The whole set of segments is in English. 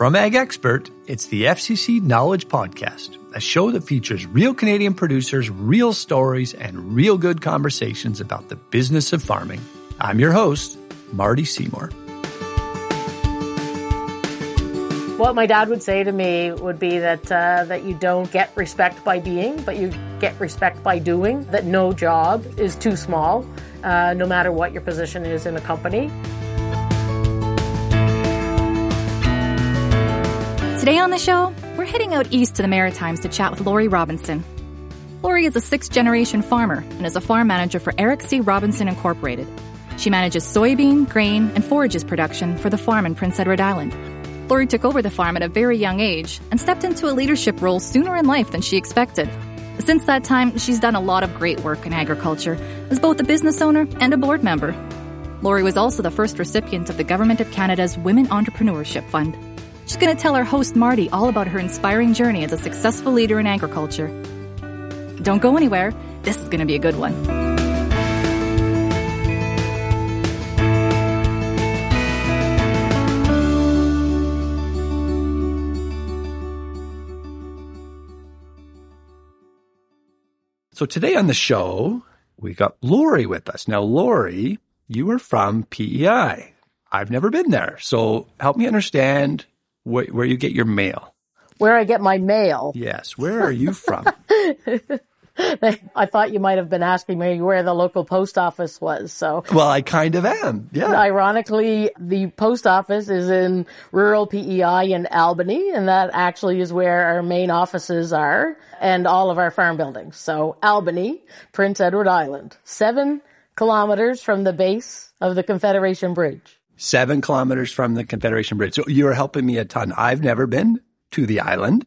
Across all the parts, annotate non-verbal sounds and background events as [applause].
From Ag Expert, it's the FCC Knowledge Podcast, a show that features real Canadian producers, real stories, and real good conversations about the business of farming. I'm your host, Marty Seymour. What my dad would say to me would be that uh, that you don't get respect by being, but you get respect by doing. That no job is too small, uh, no matter what your position is in a company. Today on the show, we're heading out east to the Maritimes to chat with Lori Robinson. Lori is a sixth generation farmer and is a farm manager for Eric C. Robinson Incorporated. She manages soybean, grain, and forages production for the farm in Prince Edward Island. Lori took over the farm at a very young age and stepped into a leadership role sooner in life than she expected. Since that time, she's done a lot of great work in agriculture as both a business owner and a board member. Lori was also the first recipient of the Government of Canada's Women Entrepreneurship Fund. She's going to tell our host Marty all about her inspiring journey as a successful leader in agriculture. Don't go anywhere. This is going to be a good one. So today on the show, we got Lori with us. Now, Lori, you are from PEI. I've never been there. So help me understand where, where you get your mail. Where I get my mail. Yes. Where are you from? [laughs] I thought you might have been asking me where the local post office was. So, well, I kind of am. Yeah. Ironically, the post office is in rural PEI in Albany, and that actually is where our main offices are and all of our farm buildings. So, Albany, Prince Edward Island, seven kilometers from the base of the Confederation Bridge seven kilometers from the Confederation Bridge. So you're helping me a ton. I've never been to the island.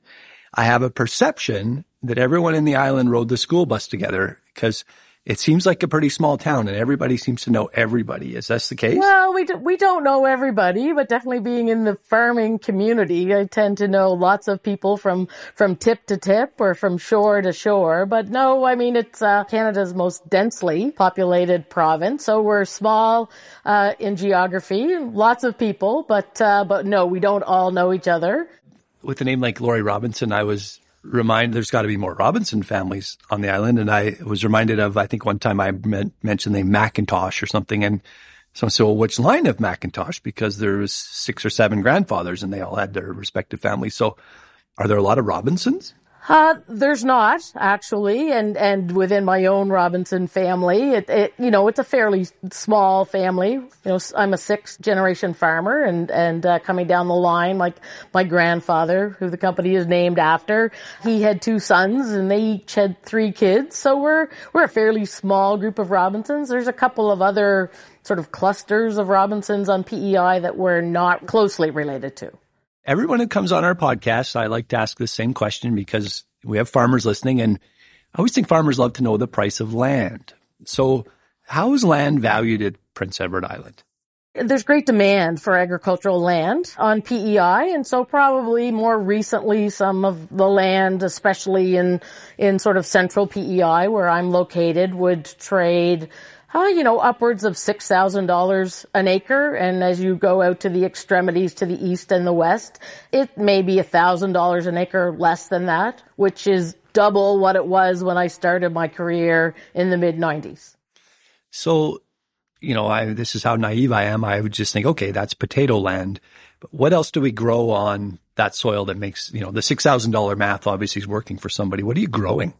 I have a perception that everyone in the island rode the school bus together because it seems like a pretty small town and everybody seems to know everybody. Is that the case? Well, we, do, we don't know everybody, but definitely being in the farming community, I tend to know lots of people from, from tip to tip or from shore to shore. But no, I mean, it's, uh, Canada's most densely populated province. So we're small, uh, in geography, lots of people, but, uh, but no, we don't all know each other. With a name like Lori Robinson, I was remind there's got to be more Robinson families on the island. And I was reminded of, I think one time I mentioned the Macintosh or something. And said, well, which line of Macintosh? Because there was six or seven grandfathers and they all had their respective families. So are there a lot of Robinsons? Uh, there's not actually, and and within my own Robinson family, it, it you know it's a fairly small family. You know, I'm a sixth generation farmer, and and uh, coming down the line, like my grandfather, who the company is named after, he had two sons, and they each had three kids. So we're we're a fairly small group of Robinsons. There's a couple of other sort of clusters of Robinsons on PEI that we're not closely related to. Everyone who comes on our podcast, I like to ask the same question because we have farmers listening and I always think farmers love to know the price of land. So how is land valued at Prince Edward Island? There's great demand for agricultural land on PEI, and so probably more recently some of the land, especially in, in sort of central PEI where I'm located, would trade uh, you know, upwards of $6,000 an acre. And as you go out to the extremities to the east and the west, it may be $1,000 an acre less than that, which is double what it was when I started my career in the mid 90s. So, you know, I, this is how naive I am. I would just think, okay, that's potato land. But what else do we grow on that soil that makes, you know, the $6,000 math obviously is working for somebody. What are you growing?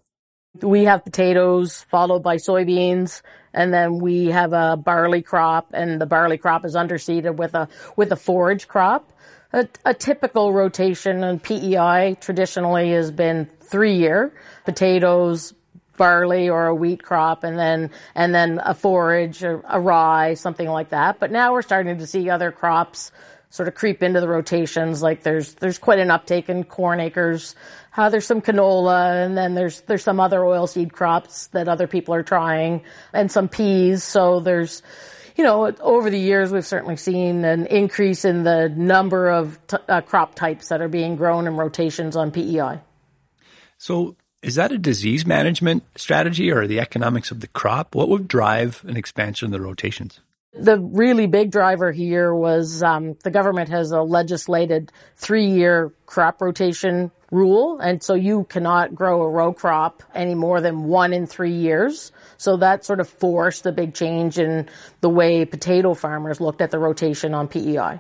We have potatoes followed by soybeans and then we have a barley crop and the barley crop is underseeded with a, with a forage crop. A, a typical rotation in PEI traditionally has been three year potatoes, barley or a wheat crop and then and then a forage a, a rye something like that but now we're starting to see other crops sort of creep into the rotations. Like there's there's quite an uptake in corn acres. Uh, there's some canola, and then there's there's some other oilseed crops that other people are trying, and some peas. So there's you know, over the years, we've certainly seen an increase in the number of t- uh, crop types that are being grown in rotations on PEI. So, is that a disease management strategy or the economics of the crop? What would drive an expansion of the rotations? The really big driver here was um, the government has a legislated three-year crop rotation rule, and so you cannot grow a row crop any more than one in three years. So that sort of forced a big change in the way potato farmers looked at the rotation on PEI.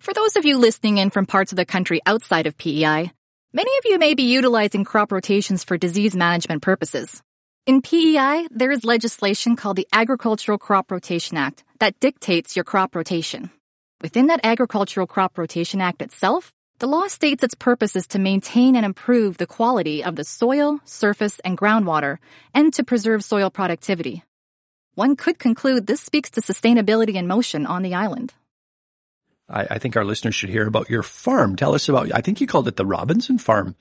For those of you listening in from parts of the country outside of PEI, many of you may be utilizing crop rotations for disease management purposes. In PEI, there is legislation called the Agricultural Crop Rotation Act that dictates your crop rotation. Within that Agricultural Crop Rotation Act itself, the law states its purpose is to maintain and improve the quality of the soil, surface, and groundwater, and to preserve soil productivity. One could conclude this speaks to sustainability in motion on the island. I, I think our listeners should hear about your farm. Tell us about, I think you called it the Robinson Farm.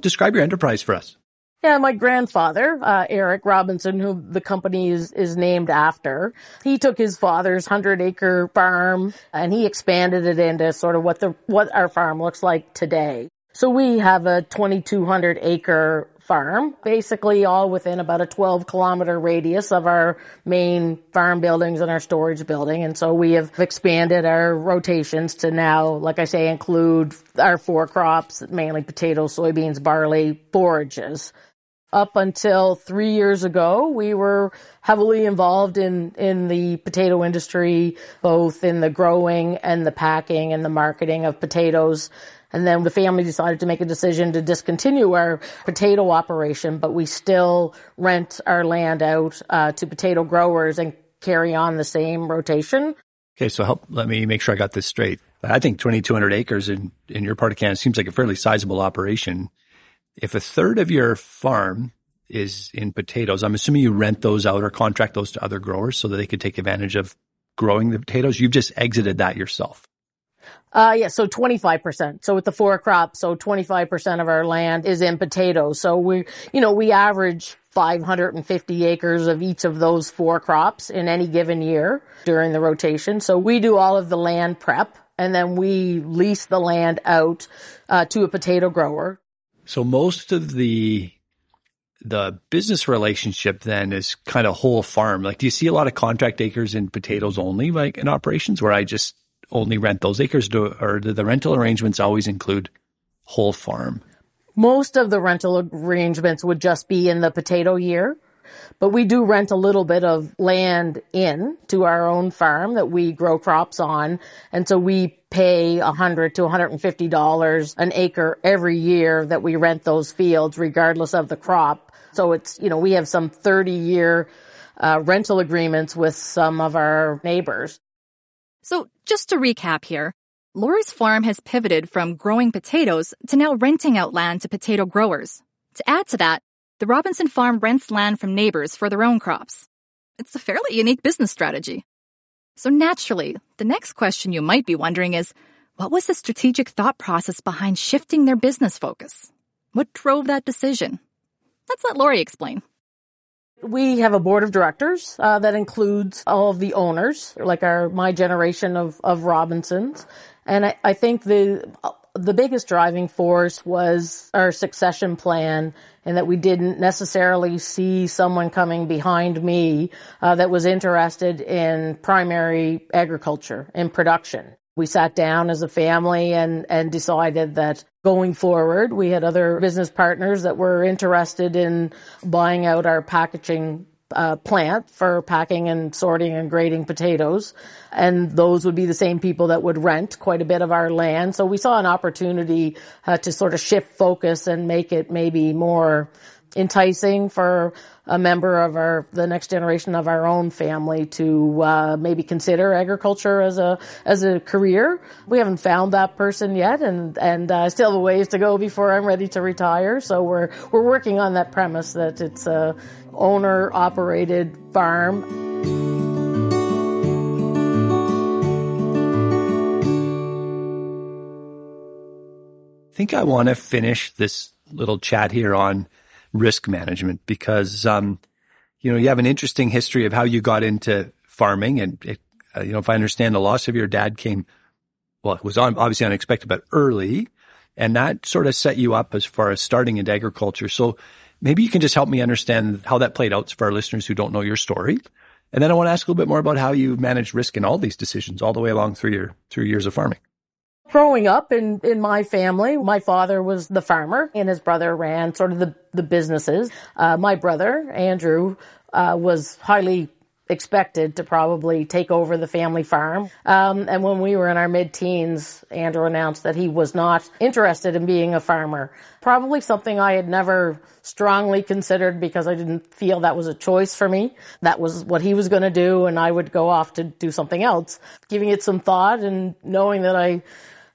Describe your enterprise for us. Yeah, my grandfather, uh, Eric Robinson, who the company is, is named after, he took his father's hundred acre farm and he expanded it into sort of what the, what our farm looks like today. So we have a 2200 acre farm, basically all within about a 12 kilometer radius of our main farm buildings and our storage building. And so we have expanded our rotations to now, like I say, include our four crops, mainly potatoes, soybeans, barley, forages. Up until three years ago, we were heavily involved in, in the potato industry, both in the growing and the packing and the marketing of potatoes. And then the family decided to make a decision to discontinue our potato operation, but we still rent our land out uh, to potato growers and carry on the same rotation. Okay, so help let me make sure I got this straight. I think 2,200 acres in, in your part of Canada seems like a fairly sizable operation. If a third of your farm is in potatoes, I'm assuming you rent those out or contract those to other growers so that they could take advantage of growing the potatoes. You've just exited that yourself. Uh, yeah, so 25%. So with the four crops, so 25% of our land is in potatoes. So we, you know, we average 550 acres of each of those four crops in any given year during the rotation. So we do all of the land prep and then we lease the land out uh, to a potato grower. So most of the the business relationship then is kind of whole farm. Like, do you see a lot of contract acres in potatoes only, like in operations, where I just only rent those acres, or do the rental arrangements always include whole farm? Most of the rental arrangements would just be in the potato year, but we do rent a little bit of land in to our own farm that we grow crops on. And so we pay a hundred to $150 an acre every year that we rent those fields regardless of the crop. So it's, you know, we have some 30 year uh, rental agreements with some of our neighbors. So just to recap here, Lori's farm has pivoted from growing potatoes to now renting out land to potato growers. To add to that, the Robinson farm rents land from neighbors for their own crops. It's a fairly unique business strategy. So naturally, the next question you might be wondering is, what was the strategic thought process behind shifting their business focus? What drove that decision? Let's let Lori explain. We have a board of directors uh, that includes all of the owners, like our my generation of of Robinsons, and I, I think the the biggest driving force was our succession plan and that we didn't necessarily see someone coming behind me uh, that was interested in primary agriculture and production. We sat down as a family and, and decided that going forward, we had other business partners that were interested in buying out our packaging uh, plant for packing and sorting and grading potatoes. And those would be the same people that would rent quite a bit of our land. So we saw an opportunity uh, to sort of shift focus and make it maybe more enticing for a member of our the next generation of our own family to uh, maybe consider agriculture as a as a career. We haven't found that person yet, and and uh, still have a ways to go before I'm ready to retire. So we're we're working on that premise that it's a owner operated farm. I think I want to finish this little chat here on risk management because, um, you know, you have an interesting history of how you got into farming and, it, uh, you know, if I understand the loss of your dad came, well, it was obviously unexpected, but early and that sort of set you up as far as starting into agriculture. So maybe you can just help me understand how that played out for our listeners who don't know your story And then I want to ask a little bit more about how you manage risk in all these decisions all the way along through your through years of farming. Growing up in, in my family, my father was the farmer and his brother ran sort of the, the businesses. Uh, my brother, Andrew, uh, was highly expected to probably take over the family farm. Um, and when we were in our mid-teens, Andrew announced that he was not interested in being a farmer. Probably something I had never strongly considered because I didn't feel that was a choice for me. That was what he was going to do, and I would go off to do something else. Giving it some thought and knowing that I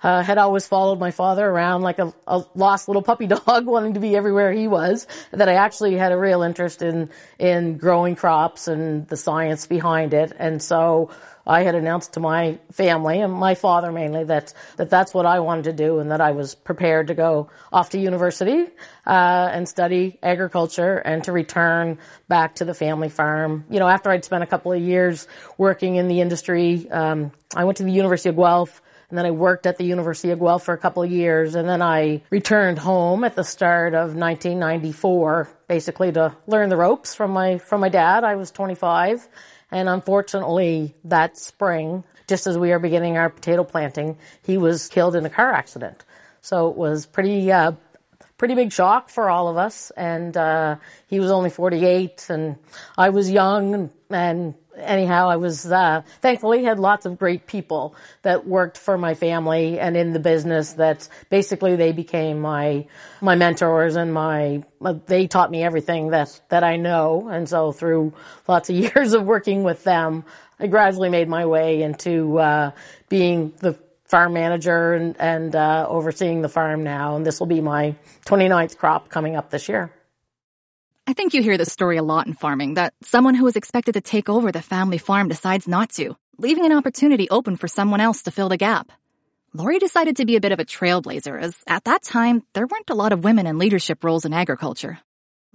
uh, had always followed my father around like a, a, lost little puppy [laughs] dog, wanting to be everywhere he was. That I actually had a real interest in in growing crops and the science behind it, and so I had announced to my family and my father mainly that that that's what I wanted to do, and that I was prepared to go off to university uh, and study agriculture and to return back to the family farm. You know, after I'd spent a couple of years working in the industry, um, I went to the University of Guelph and then I worked at the University of Guelph for a couple of years. And then I returned home at the start of 1994, basically to learn the ropes from my, from my dad. I was 25. And unfortunately that spring, just as we are beginning our potato planting, he was killed in a car accident. So it was pretty, uh, pretty big shock for all of us. And, uh, he was only 48 and I was young and, and anyhow, I was uh, thankfully had lots of great people that worked for my family and in the business. That basically they became my my mentors and my they taught me everything that that I know. And so through lots of [laughs] years of working with them, I gradually made my way into uh, being the farm manager and, and uh, overseeing the farm now. And this will be my 29th crop coming up this year. I think you hear this story a lot in farming that someone who is expected to take over the family farm decides not to, leaving an opportunity open for someone else to fill the gap. Lori decided to be a bit of a trailblazer as at that time there weren't a lot of women in leadership roles in agriculture.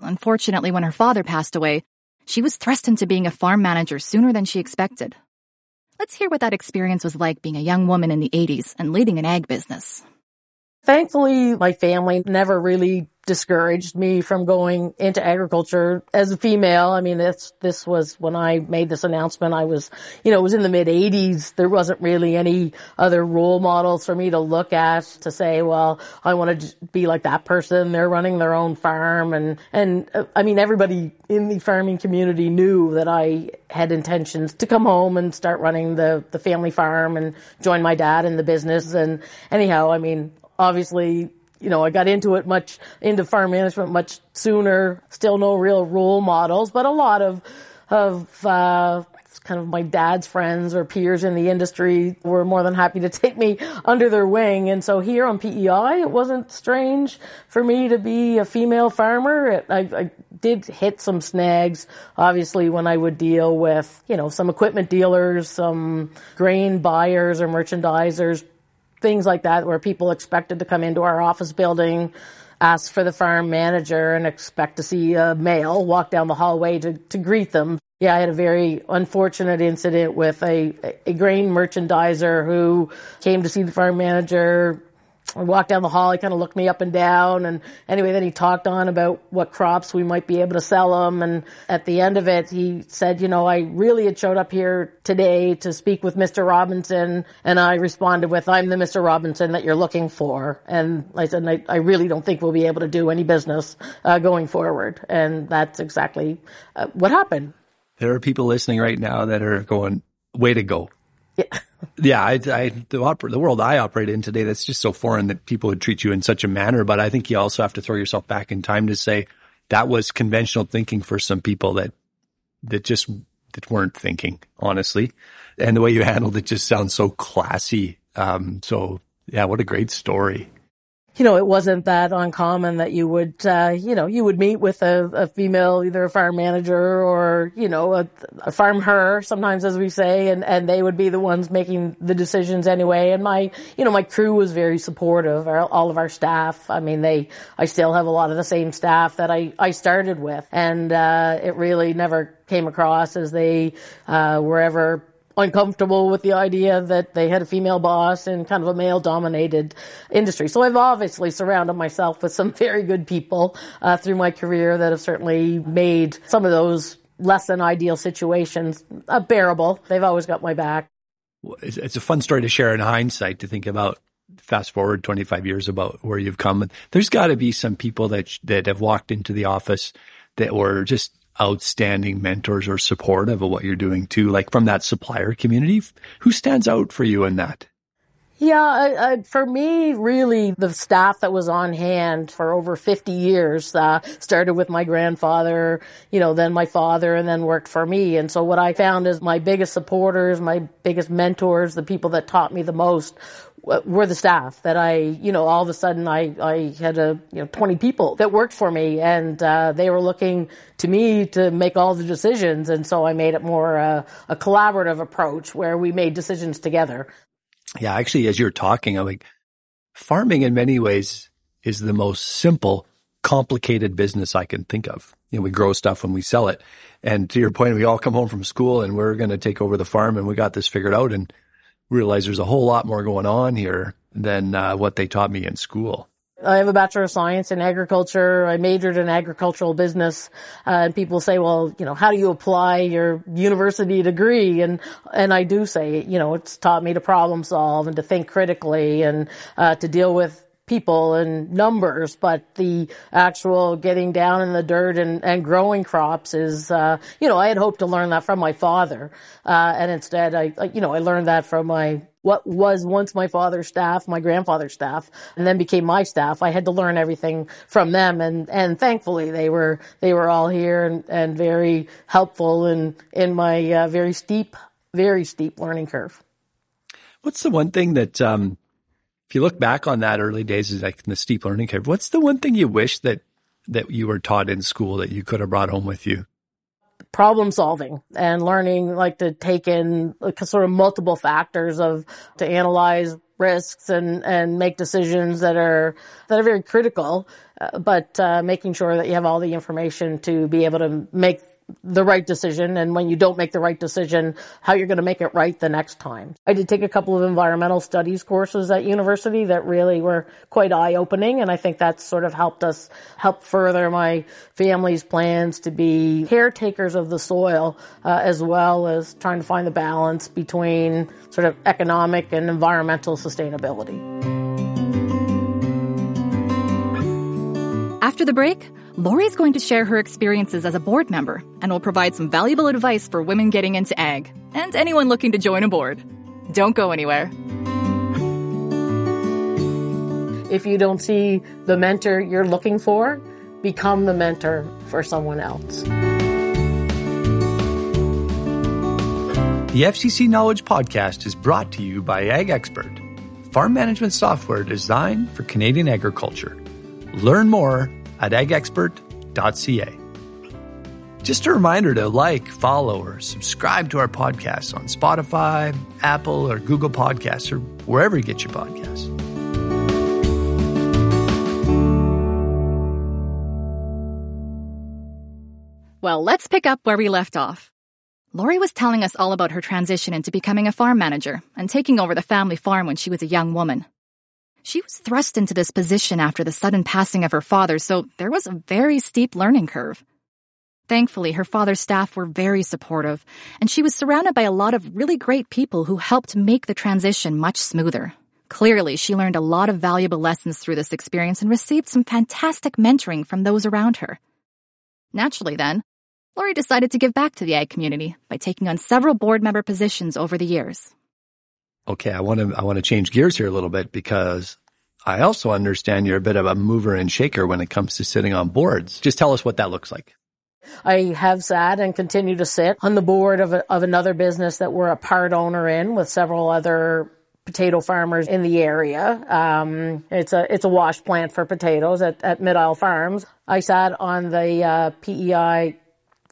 Unfortunately, when her father passed away, she was thrust into being a farm manager sooner than she expected. Let's hear what that experience was like being a young woman in the 80s and leading an ag business. Thankfully, my family never really discouraged me from going into agriculture as a female. I mean, this, this was when I made this announcement. I was, you know, it was in the mid 80s. There wasn't really any other role models for me to look at to say, well, I want to be like that person. They're running their own farm. And, and uh, I mean, everybody in the farming community knew that I had intentions to come home and start running the, the family farm and join my dad in the business. And anyhow, I mean, obviously, you know, I got into it much, into farm management much sooner. Still no real role models, but a lot of, of, uh, kind of my dad's friends or peers in the industry were more than happy to take me under their wing. And so here on PEI, it wasn't strange for me to be a female farmer. It, I, I did hit some snags, obviously, when I would deal with, you know, some equipment dealers, some grain buyers or merchandisers, things like that where people expected to come into our office building, ask for the farm manager and expect to see a male walk down the hallway to, to greet them. Yeah, I had a very unfortunate incident with a, a grain merchandiser who came to see the farm manager, I walked down the hall. He kind of looked me up and down. And anyway, then he talked on about what crops we might be able to sell them. And at the end of it, he said, you know, I really had showed up here today to speak with Mr. Robinson. And I responded with, I'm the Mr. Robinson that you're looking for. And I said, I, I really don't think we'll be able to do any business uh, going forward. And that's exactly uh, what happened. There are people listening right now that are going, way to go. Yeah. [laughs] yeah, I, I the, oper- the world I operate in today, that's just so foreign that people would treat you in such a manner. But I think you also have to throw yourself back in time to say that was conventional thinking for some people that that just that weren't thinking honestly, and the way you handled it just sounds so classy. Um, so yeah, what a great story you know, it wasn't that uncommon that you would, uh, you know, you would meet with a, a, female, either a farm manager or, you know, a, a, farm her, sometimes as we say, and, and they would be the ones making the decisions anyway. And my, you know, my crew was very supportive, our, all of our staff. I mean, they, I still have a lot of the same staff that I, I started with. And, uh, it really never came across as they, uh, were ever uncomfortable with the idea that they had a female boss in kind of a male dominated industry. So I've obviously surrounded myself with some [laughs] very good people uh, through my career that have certainly made some of those less than ideal situations, uh, bearable. They've always got my back. It's a fun story to share in hindsight to think about fast forward 25 years about where you've come. There's got to be some people that, that have walked into the office that were just outstanding mentors or supportive of what you're doing too, like from that supplier community. Who stands out for you in that? Yeah, I, I, for me, really, the staff that was on hand for over 50 years, uh, started with my grandfather, you know, then my father, and then worked for me. And so what I found is my biggest supporters, my biggest mentors, the people that taught me the most were the staff that I, you know, all of a sudden I, I had a, you know, 20 people that worked for me and, uh, they were looking to me to make all the decisions. And so I made it more uh, a collaborative approach where we made decisions together. Yeah. Actually, as you're talking, I'm like, farming in many ways is the most simple, complicated business I can think of. You know, we grow stuff when we sell it. And to your point, we all come home from school and we're going to take over the farm and we got this figured out. And realize there's a whole lot more going on here than uh, what they taught me in school. I have a Bachelor of Science in Agriculture. I majored in agricultural business. Uh, and people say, well, you know, how do you apply your university degree? And, and I do say, you know, it's taught me to problem solve and to think critically and, uh, to deal with people and numbers, but the actual getting down in the dirt and, and growing crops is, uh, you know, I had hoped to learn that from my father. Uh, and instead I, you know, I learned that from my, what was once my father's staff, my grandfather's staff, and then became my staff. I had to learn everything from them and, and thankfully they were, they were all here and, and very helpful in, in my, uh, very steep, very steep learning curve. What's the one thing that, um, if you look back on that early days, is like the steep learning curve, what's the one thing you wish that that you were taught in school that you could have brought home with you? Problem solving and learning like to take in like, sort of multiple factors of to analyze risks and and make decisions that are that are very critical, uh, but uh, making sure that you have all the information to be able to make the right decision and when you don't make the right decision, how you're going to make it right the next time. I did take a couple of environmental studies courses at university that really were quite eye opening and I think that's sort of helped us help further my family's plans to be caretakers of the soil uh, as well as trying to find the balance between sort of economic and environmental sustainability. After the break, Lori's going to share her experiences as a board member and will provide some valuable advice for women getting into ag and anyone looking to join a board. Don't go anywhere. If you don't see the mentor you're looking for, become the mentor for someone else. The FCC Knowledge Podcast is brought to you by Ag Expert, farm management software designed for Canadian agriculture. Learn more at agexpert.ca. Just a reminder to like, follow, or subscribe to our podcast on Spotify, Apple, or Google Podcasts, or wherever you get your podcasts. Well, let's pick up where we left off. Lori was telling us all about her transition into becoming a farm manager and taking over the family farm when she was a young woman. She was thrust into this position after the sudden passing of her father, so there was a very steep learning curve. Thankfully, her father's staff were very supportive, and she was surrounded by a lot of really great people who helped make the transition much smoother. Clearly, she learned a lot of valuable lessons through this experience and received some fantastic mentoring from those around her. Naturally, then, Lori decided to give back to the ag community by taking on several board member positions over the years okay, I want to, I want to change gears here a little bit because I also understand you're a bit of a mover and shaker when it comes to sitting on boards. Just tell us what that looks like. I have sat and continue to sit on the board of, a, of another business that we're a part owner in with several other potato farmers in the area. Um, it's a it's a wash plant for potatoes at, at Mid Isle Farms. I sat on the uh, PEI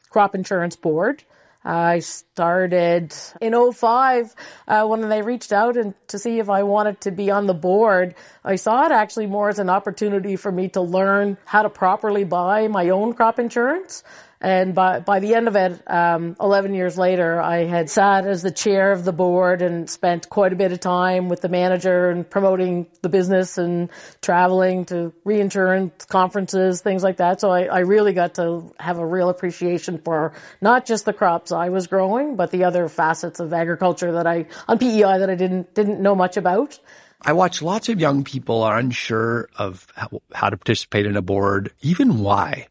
crop insurance board. I started in 05 uh, when they reached out and to see if I wanted to be on the board. I saw it actually more as an opportunity for me to learn how to properly buy my own crop insurance And by, by the end of it, um, 11 years later, I had sat as the chair of the board and spent quite a bit of time with the manager and promoting the business and traveling to reinsurance conferences, things like that. So I, I really got to have a real appreciation for not just the crops I was growing, but the other facets of agriculture that I, on PEI that I didn't, didn't know much about. I watch lots of young people are unsure of how, how to participate in a board, even why.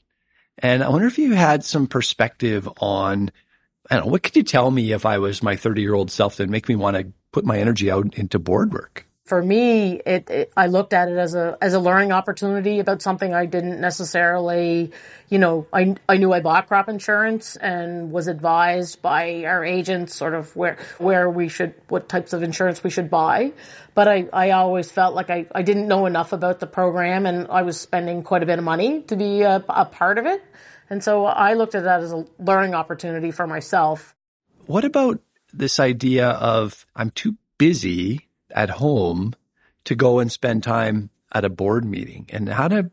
And I wonder if you had some perspective on, I don't know, what could you tell me if I was my 30 year old self that make me want to put my energy out into board work? For me, it, it, I looked at it as a as a learning opportunity about something I didn't necessarily, you know, I I knew I bought crop insurance and was advised by our agents sort of where where we should what types of insurance we should buy, but I I always felt like I I didn't know enough about the program and I was spending quite a bit of money to be a, a part of it, and so I looked at that as a learning opportunity for myself. What about this idea of I'm too busy at home to go and spend time at a board meeting. And how to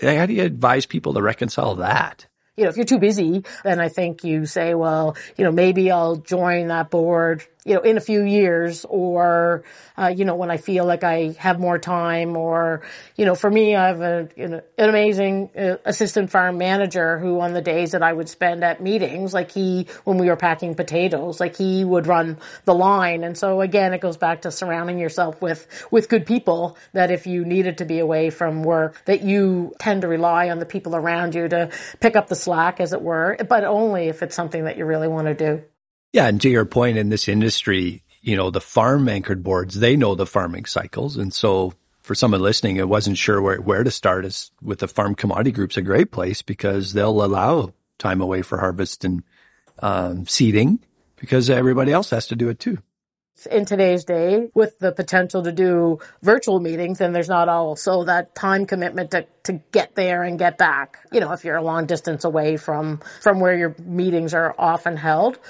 how do you advise people to reconcile that? You know if you're too busy then i think you say well you know maybe i'll join that board you know, in a few years or, uh, you know, when I feel like I have more time or, you know, for me, I have a, you know, an amazing uh, assistant farm manager who on the days that I would spend at meetings, like he, when we were packing potatoes, like he would run the line. And so again, it goes back to surrounding yourself with, with good people that if you needed to be away from work, that you tend to rely on the people around you to pick up the slack, as it were, but only if it's something that you really want to do. Yeah. And to your point in this industry, you know, the farm anchored boards, they know the farming cycles. And so for someone listening, I wasn't sure where, where to start is with the farm commodity group's a great place because they'll allow time away for harvest and um, seeding because everybody else has to do it too. In today's day, with the potential to do virtual meetings, and there's not also that time commitment to, to get there and get back. You know, if you're a long distance away from, from where your meetings are often held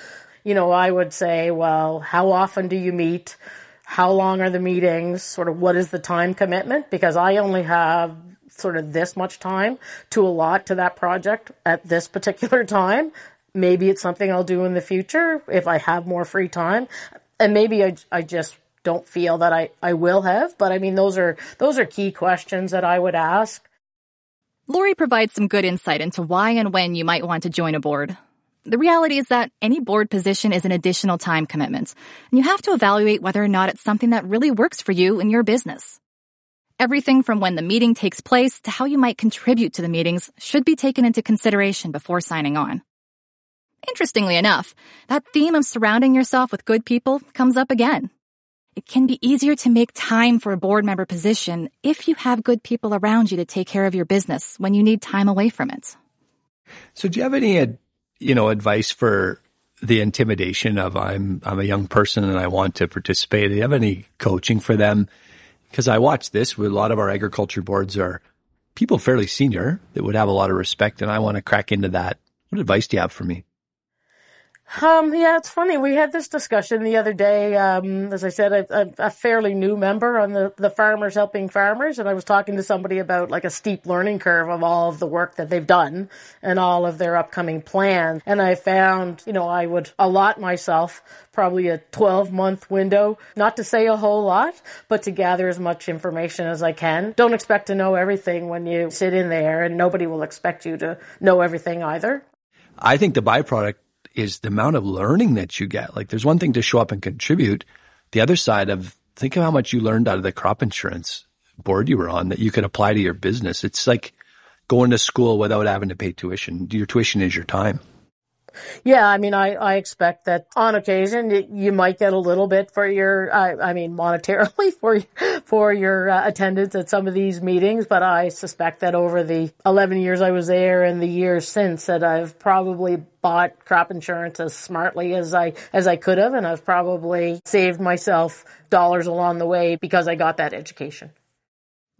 you know, I would say, well, how often do you meet? How long are the meetings? Sort of what is the time commitment? Because I only have sort of this much time to allot to that project at this particular [laughs] time. Maybe it's something I'll do in the future if I have more free time. And maybe I, I just don't feel that I, I will have. But I mean, those are, those are key questions that I would ask. Lori provides some good insight into why and when you might want to join a board. The reality is that any board position is an additional time commitment, and you have to evaluate whether or not it's something that really works for you in your business. Everything from when the meeting takes place to how you might contribute to the meetings should be taken into consideration before signing on. Interestingly enough, that theme of surrounding yourself with good people comes up again. It can be easier to make time for a board member position if you have good people around you to take care of your business when you need time away from it. So do you have any you know, advice for the intimidation of I'm I'm a young person and I want to participate? Do you have any coaching for them? Because I watch this with a lot of our agriculture boards are people fairly senior that would have a lot of respect, and I want to crack into that. What advice do you have for me? Um, yeah, it's funny. We had this discussion the other day. Um, as I said, a, a, fairly new member on the, the Farmers Helping Farmers, and I was talking to somebody about like a steep learning curve of all of the work that they've done and all of their upcoming plans. And I found, you know, I would allot myself probably a 12 month window, not to say a whole lot, but to gather as much information as I can. Don't expect to know everything when you sit in there, and nobody will expect you to know everything either. I think the byproduct is the amount of learning that you get. Like there's one thing to show up and contribute. The other side of think of how much you learned out of the crop insurance board you were on that you could apply to your business. It's like going to school without having to pay tuition. Your tuition is your time. Yeah, I mean, I, I expect that on occasion you might get a little bit for your, I, I mean, monetarily [laughs] for for your uh, attendance at some of these meetings, but I suspect that over the 11 years I was there and the years since that I've probably bought crop insurance as smartly as I as I could have, and I've probably saved myself dollars along the way because I got that education.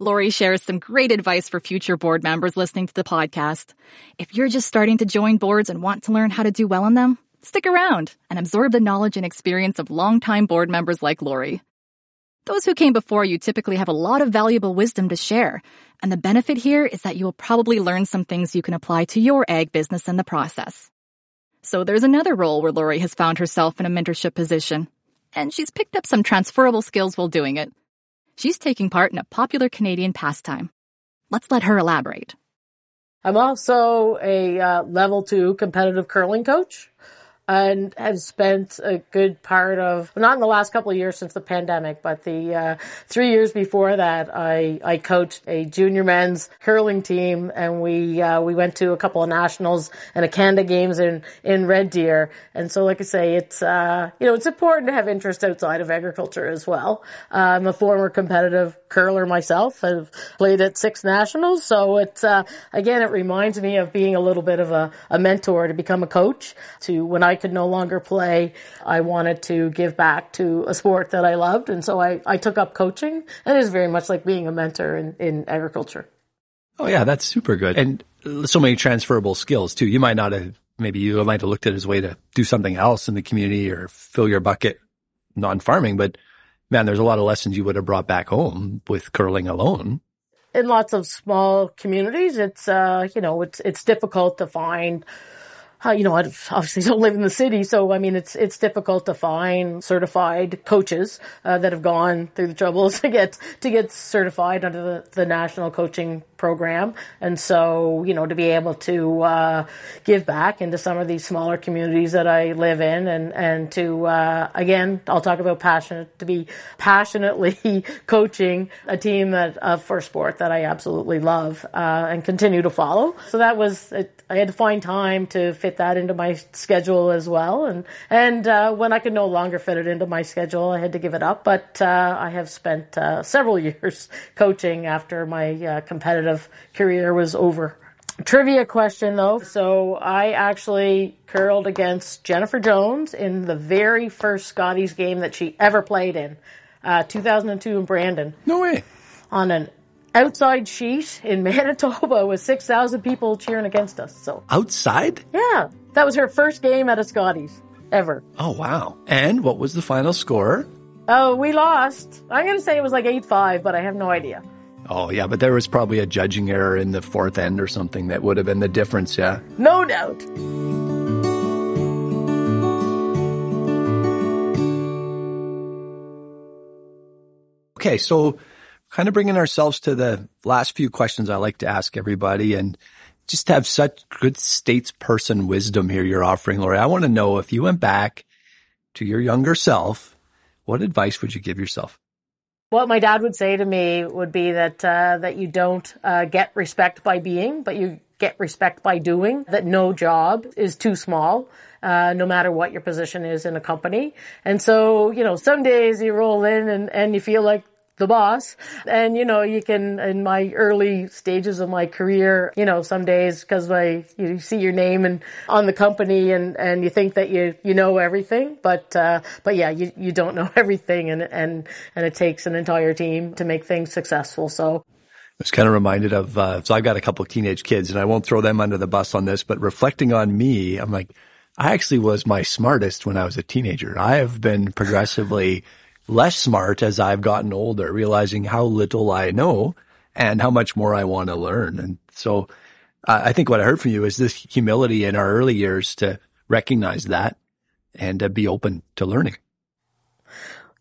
Lori shares some great advice for future board members listening to the podcast. If you're just starting to join boards and want to learn how to do well in them, stick around and absorb the knowledge and experience of longtime board members like Lori. Those who came before you typically have a lot of valuable wisdom to share, and the benefit here is that you will probably learn some things you can apply to your ag business in the process. So there's another role where Lori has found herself in a mentorship position, and she's picked up some transferable skills while doing it. She's taking part in a popular Canadian pastime. Let's let her elaborate. I'm also a uh, level two competitive curling coach and have spent a good part of not in the last couple of years since the pandemic, but the uh, three years before that, I I coached a junior men's curling team, and we uh, we went to a couple of nationals and a Canada Games in in Red Deer. And so, like I say, it's uh, you know it's important to have interest outside of agriculture as well. I'm a former competitive curler myself. I've played at six nationals, so it's uh, again it reminds me of being a little bit of a, a mentor to become a coach. To when I I could no longer play, I wanted to give back to a sport that I loved. And so I, I took up coaching and it is very much like being a mentor in, in agriculture. Oh yeah, that's super good. And so many transferable skills too. You might not have, maybe you might have looked at it as a way to do something else in the community or fill your bucket non-farming, but man, there's a lot of lessons you would have brought back home with curling alone in lots of small communities, it's uh, you know it's it's difficult to find uh, you know, I obviously [laughs] don't live in the city, so I mean, it's it's difficult to find certified coaches uh, that have gone through the troubles [laughs] to get to get certified under the, the national coaching program. And so, you know, to be able to uh, give back into some of these smaller communities that I live in, and and to uh, again, I'll talk about passionate to be passionately [laughs] coaching a team that uh, for sport that I absolutely love uh, and continue to follow. So that was I had to find time to fit that into my schedule as well, and and uh, when I could no longer fit it into my schedule, I had to give it up. But uh, I have spent several [laughs] years coaching after my competitive competitive career was over. Trivia question though. So I actually curled against Jennifer Jones in the very first Scotties game that she ever played in, uh, 2002 in Brandon. No way. On an outside sheet in [laughs] Manitoba with 6,000 people cheering against us. So outside? Yeah. That was her first game at a Scotties ever. Oh, wow. And what was the final score? Oh, we lost. I'm going to say it was like 8-5, but I have no idea. Oh, yeah, but there was probably a judging error in the fourth end or something that would have been the difference, yeah? No doubt. Okay, so kind of bringing ourselves to the last few questions I like to ask everybody and just have such good statesperson wisdom here you're offering, Lori. I want to know if you went back to your younger self, what advice would you give yourself? What my dad would say to me would be that uh, that you don't uh, get respect by being, but you get respect by doing. That no job is too small. Uh, no matter what your position is in a company. And so, you know, some days you roll in and, and you feel like the boss. And, you know, you can, in my early stages of my career, you know, some days because I, you see your name and on the company and, and you think that you, you know everything. But, uh, but yeah, you, you don't know [laughs] everything and, and, and it takes an entire team to make things successful. So. I was kind of reminded of, uh, so I've got a couple of teenage kids and I won't throw them under the bus on this, but reflecting on me, I'm like, I actually was my smartest when I was a teenager. I have been progressively less smart as I've gotten older, realizing how little I know and how much more I want to learn. And so uh, I think what I heard from you is this humility in our early years to recognize that and to be open to learning.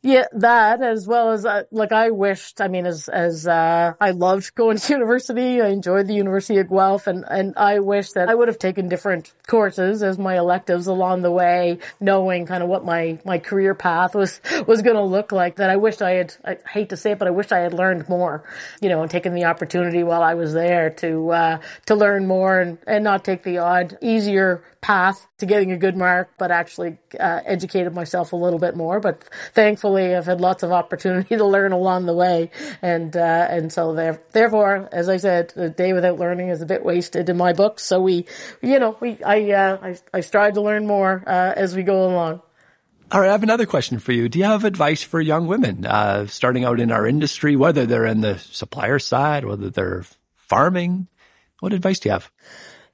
Yeah, that as well as uh, like I wished. I mean, as as uh, I loved going to [laughs] university, I enjoyed the University of Guelph, and and I wish that I would have taken different courses as my electives along the way, knowing kind of what my my career path was [laughs] was going to look like. That I wished I had. I hate to say it, but I wished I had learned more. You know, and taken the opportunity while I was there to uh, to learn more and and not take the odd easier path to getting a good mark, but actually uh, educated myself a little bit more. But thankfully, I've had lots of opportunity [laughs] to learn along the way, and uh, and so there, therefore, as I said, a day without learning is a bit wasted in my book. So we, you know, we I uh, I, I strive to learn more uh, as we go along. All right, I have another question for you. Do you have advice for young women uh, starting out in our industry, whether they're in the supplier side, whether they're farming? What advice do you have?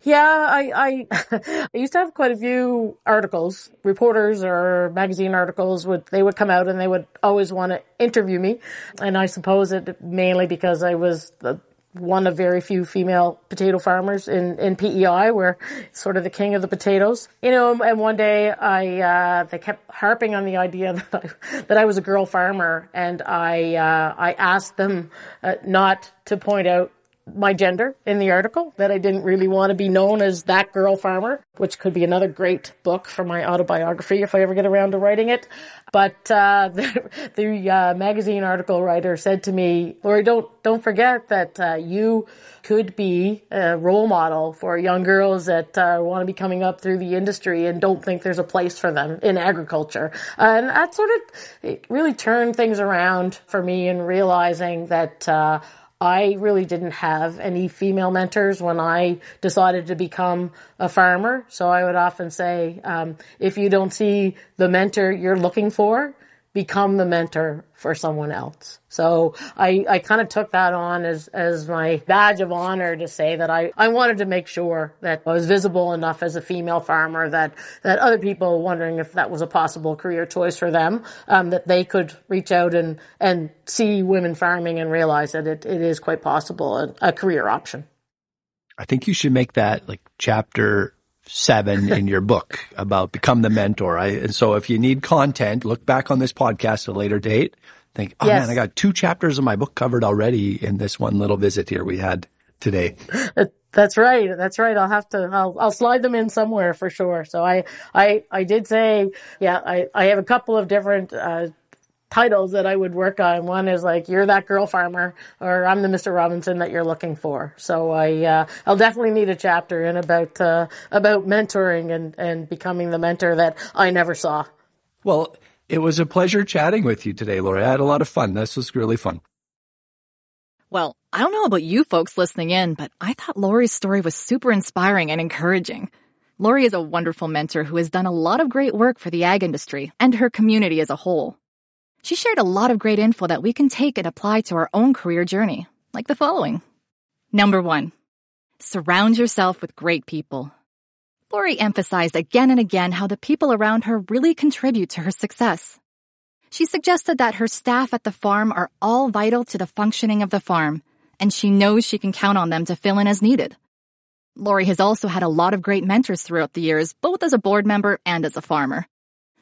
Yeah, I, I, [laughs] I used to have quite a few articles, reporters or magazine articles would, they would come out and they would always want to interview me. And I suppose it mainly because I was the, one of very few female potato farmers in, in PEI. We're sort of the king of the potatoes. You know, and one day I, uh, they kept harping on the idea [laughs] that I, that I was a girl farmer and I, uh, I asked them uh, not to point out my gender in the article, that I didn't really want to be known as that girl farmer, which could be another great book for my autobiography if I ever get around to writing it. But uh, [laughs] the, the uh, magazine article writer said to me, Lori, don't don't forget that uh, you could be a role model for young girls that uh, want to be coming up through the industry and don't think there's a place for them in agriculture. and that sort of really turned things around for me in realizing that uh, I really didn't have any female mentors when I decided to become a farmer. So I would often say, um, if you don't see the mentor you're looking for, become the mentor for someone else. So I, I kind of took that on as, as my badge of honor to say that I, I wanted to make sure that I was visible enough as a female farmer that, that other people wondering if that was a possible career choice for them, um, that they could reach out and, and see women farming and realize that it, it is quite possible a, a career option. I think you should make that like chapter seven [laughs] in your book about become the mentor. I, and so if you need content, look back on this podcast at a later date. Think, oh yes. man, I got two chapters of my book covered already in this one little visit here we had today. That's right. That's right. I'll have to, I'll, I'll slide them in somewhere for sure. So I, I, I did say, yeah, I, I have a couple of different, uh, titles that I would work on. One is like, you're that girl farmer, or I'm the Mr. Robinson that you're looking for. So I, uh, I'll definitely need a chapter in about, uh, about mentoring and, and becoming the mentor that I never saw. Well, it was a pleasure chatting with you today, Lori. I had a lot of fun. This was really fun. Well, I don't know about you folks listening in, but I thought Lori's story was super inspiring and encouraging. Lori is a wonderful mentor who has done a lot of great work for the ag industry and her community as a whole. She shared a lot of great info that we can take and apply to our own career journey, like the following. Number one, surround yourself with great people. Lori emphasized again and again how the people around her really contribute to her success. She suggested that her staff at the farm are all vital to the functioning of the farm, and she knows she can count on them to fill in as needed. Lori has also had a lot of great mentors throughout the years, both as a board member and as a farmer.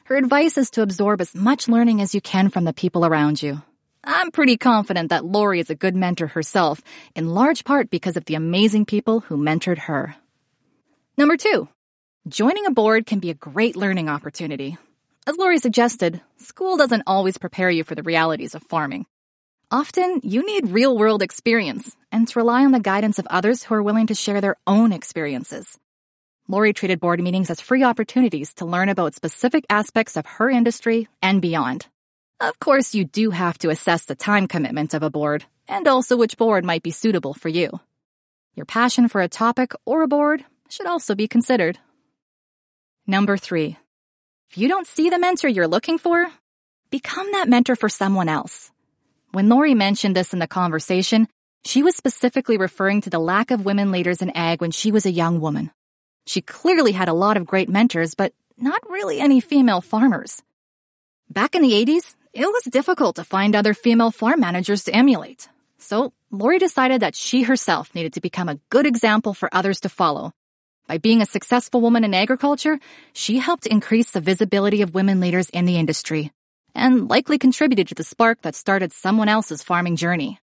Her advice is to absorb as much learning as you can from the people around you. I'm pretty confident that Lori is a good mentor herself, in large part because of the amazing people who mentored her. Number two, joining a board can be a great learning opportunity. As Lori suggested, school doesn't always prepare you for the realities of farming. Often, you need real world experience and to rely on the guidance of others who are willing to share their own experiences. Lori treated board meetings as free opportunities to learn about specific aspects of her industry and beyond. Of course, you do have to assess the time commitment of a board and also which board might be suitable for you. Your passion for a topic or a board should also be considered. Number three, if you don't see the mentor you're looking for, become that mentor for someone else. When Lori mentioned this in the conversation, she was specifically referring to the lack of women leaders in ag when she was a young woman. She clearly had a lot of great mentors, but not really any female farmers. Back in the 80s, it was difficult to find other female farm managers to emulate. So Lori decided that she herself needed to become a good example for others to follow. By being a successful woman in agriculture, she helped increase the visibility of women leaders in the industry and likely contributed to the spark that started someone else's farming journey.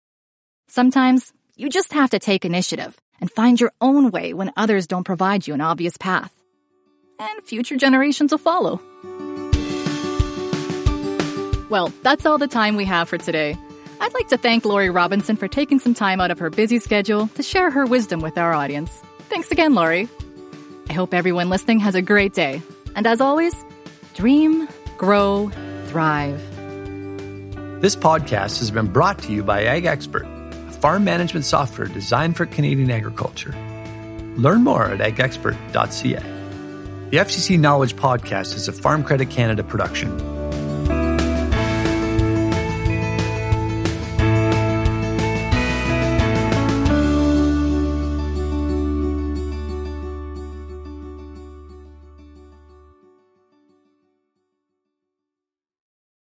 Sometimes you just have to take initiative and find your own way when others don't provide you an obvious path. And future generations will follow. Well, that's all the time we have for today. I'd like to thank Lori Robinson for taking some time out of her busy schedule to share her wisdom with our audience. Thanks again, Lori. I hope everyone listening has a great day. And as always, dream, grow, thrive. This podcast has been brought to you by Ag Expert farm management software designed for Canadian agriculture. Learn more at agexpert.ca. The FCC Knowledge Podcast is a Farm Credit Canada production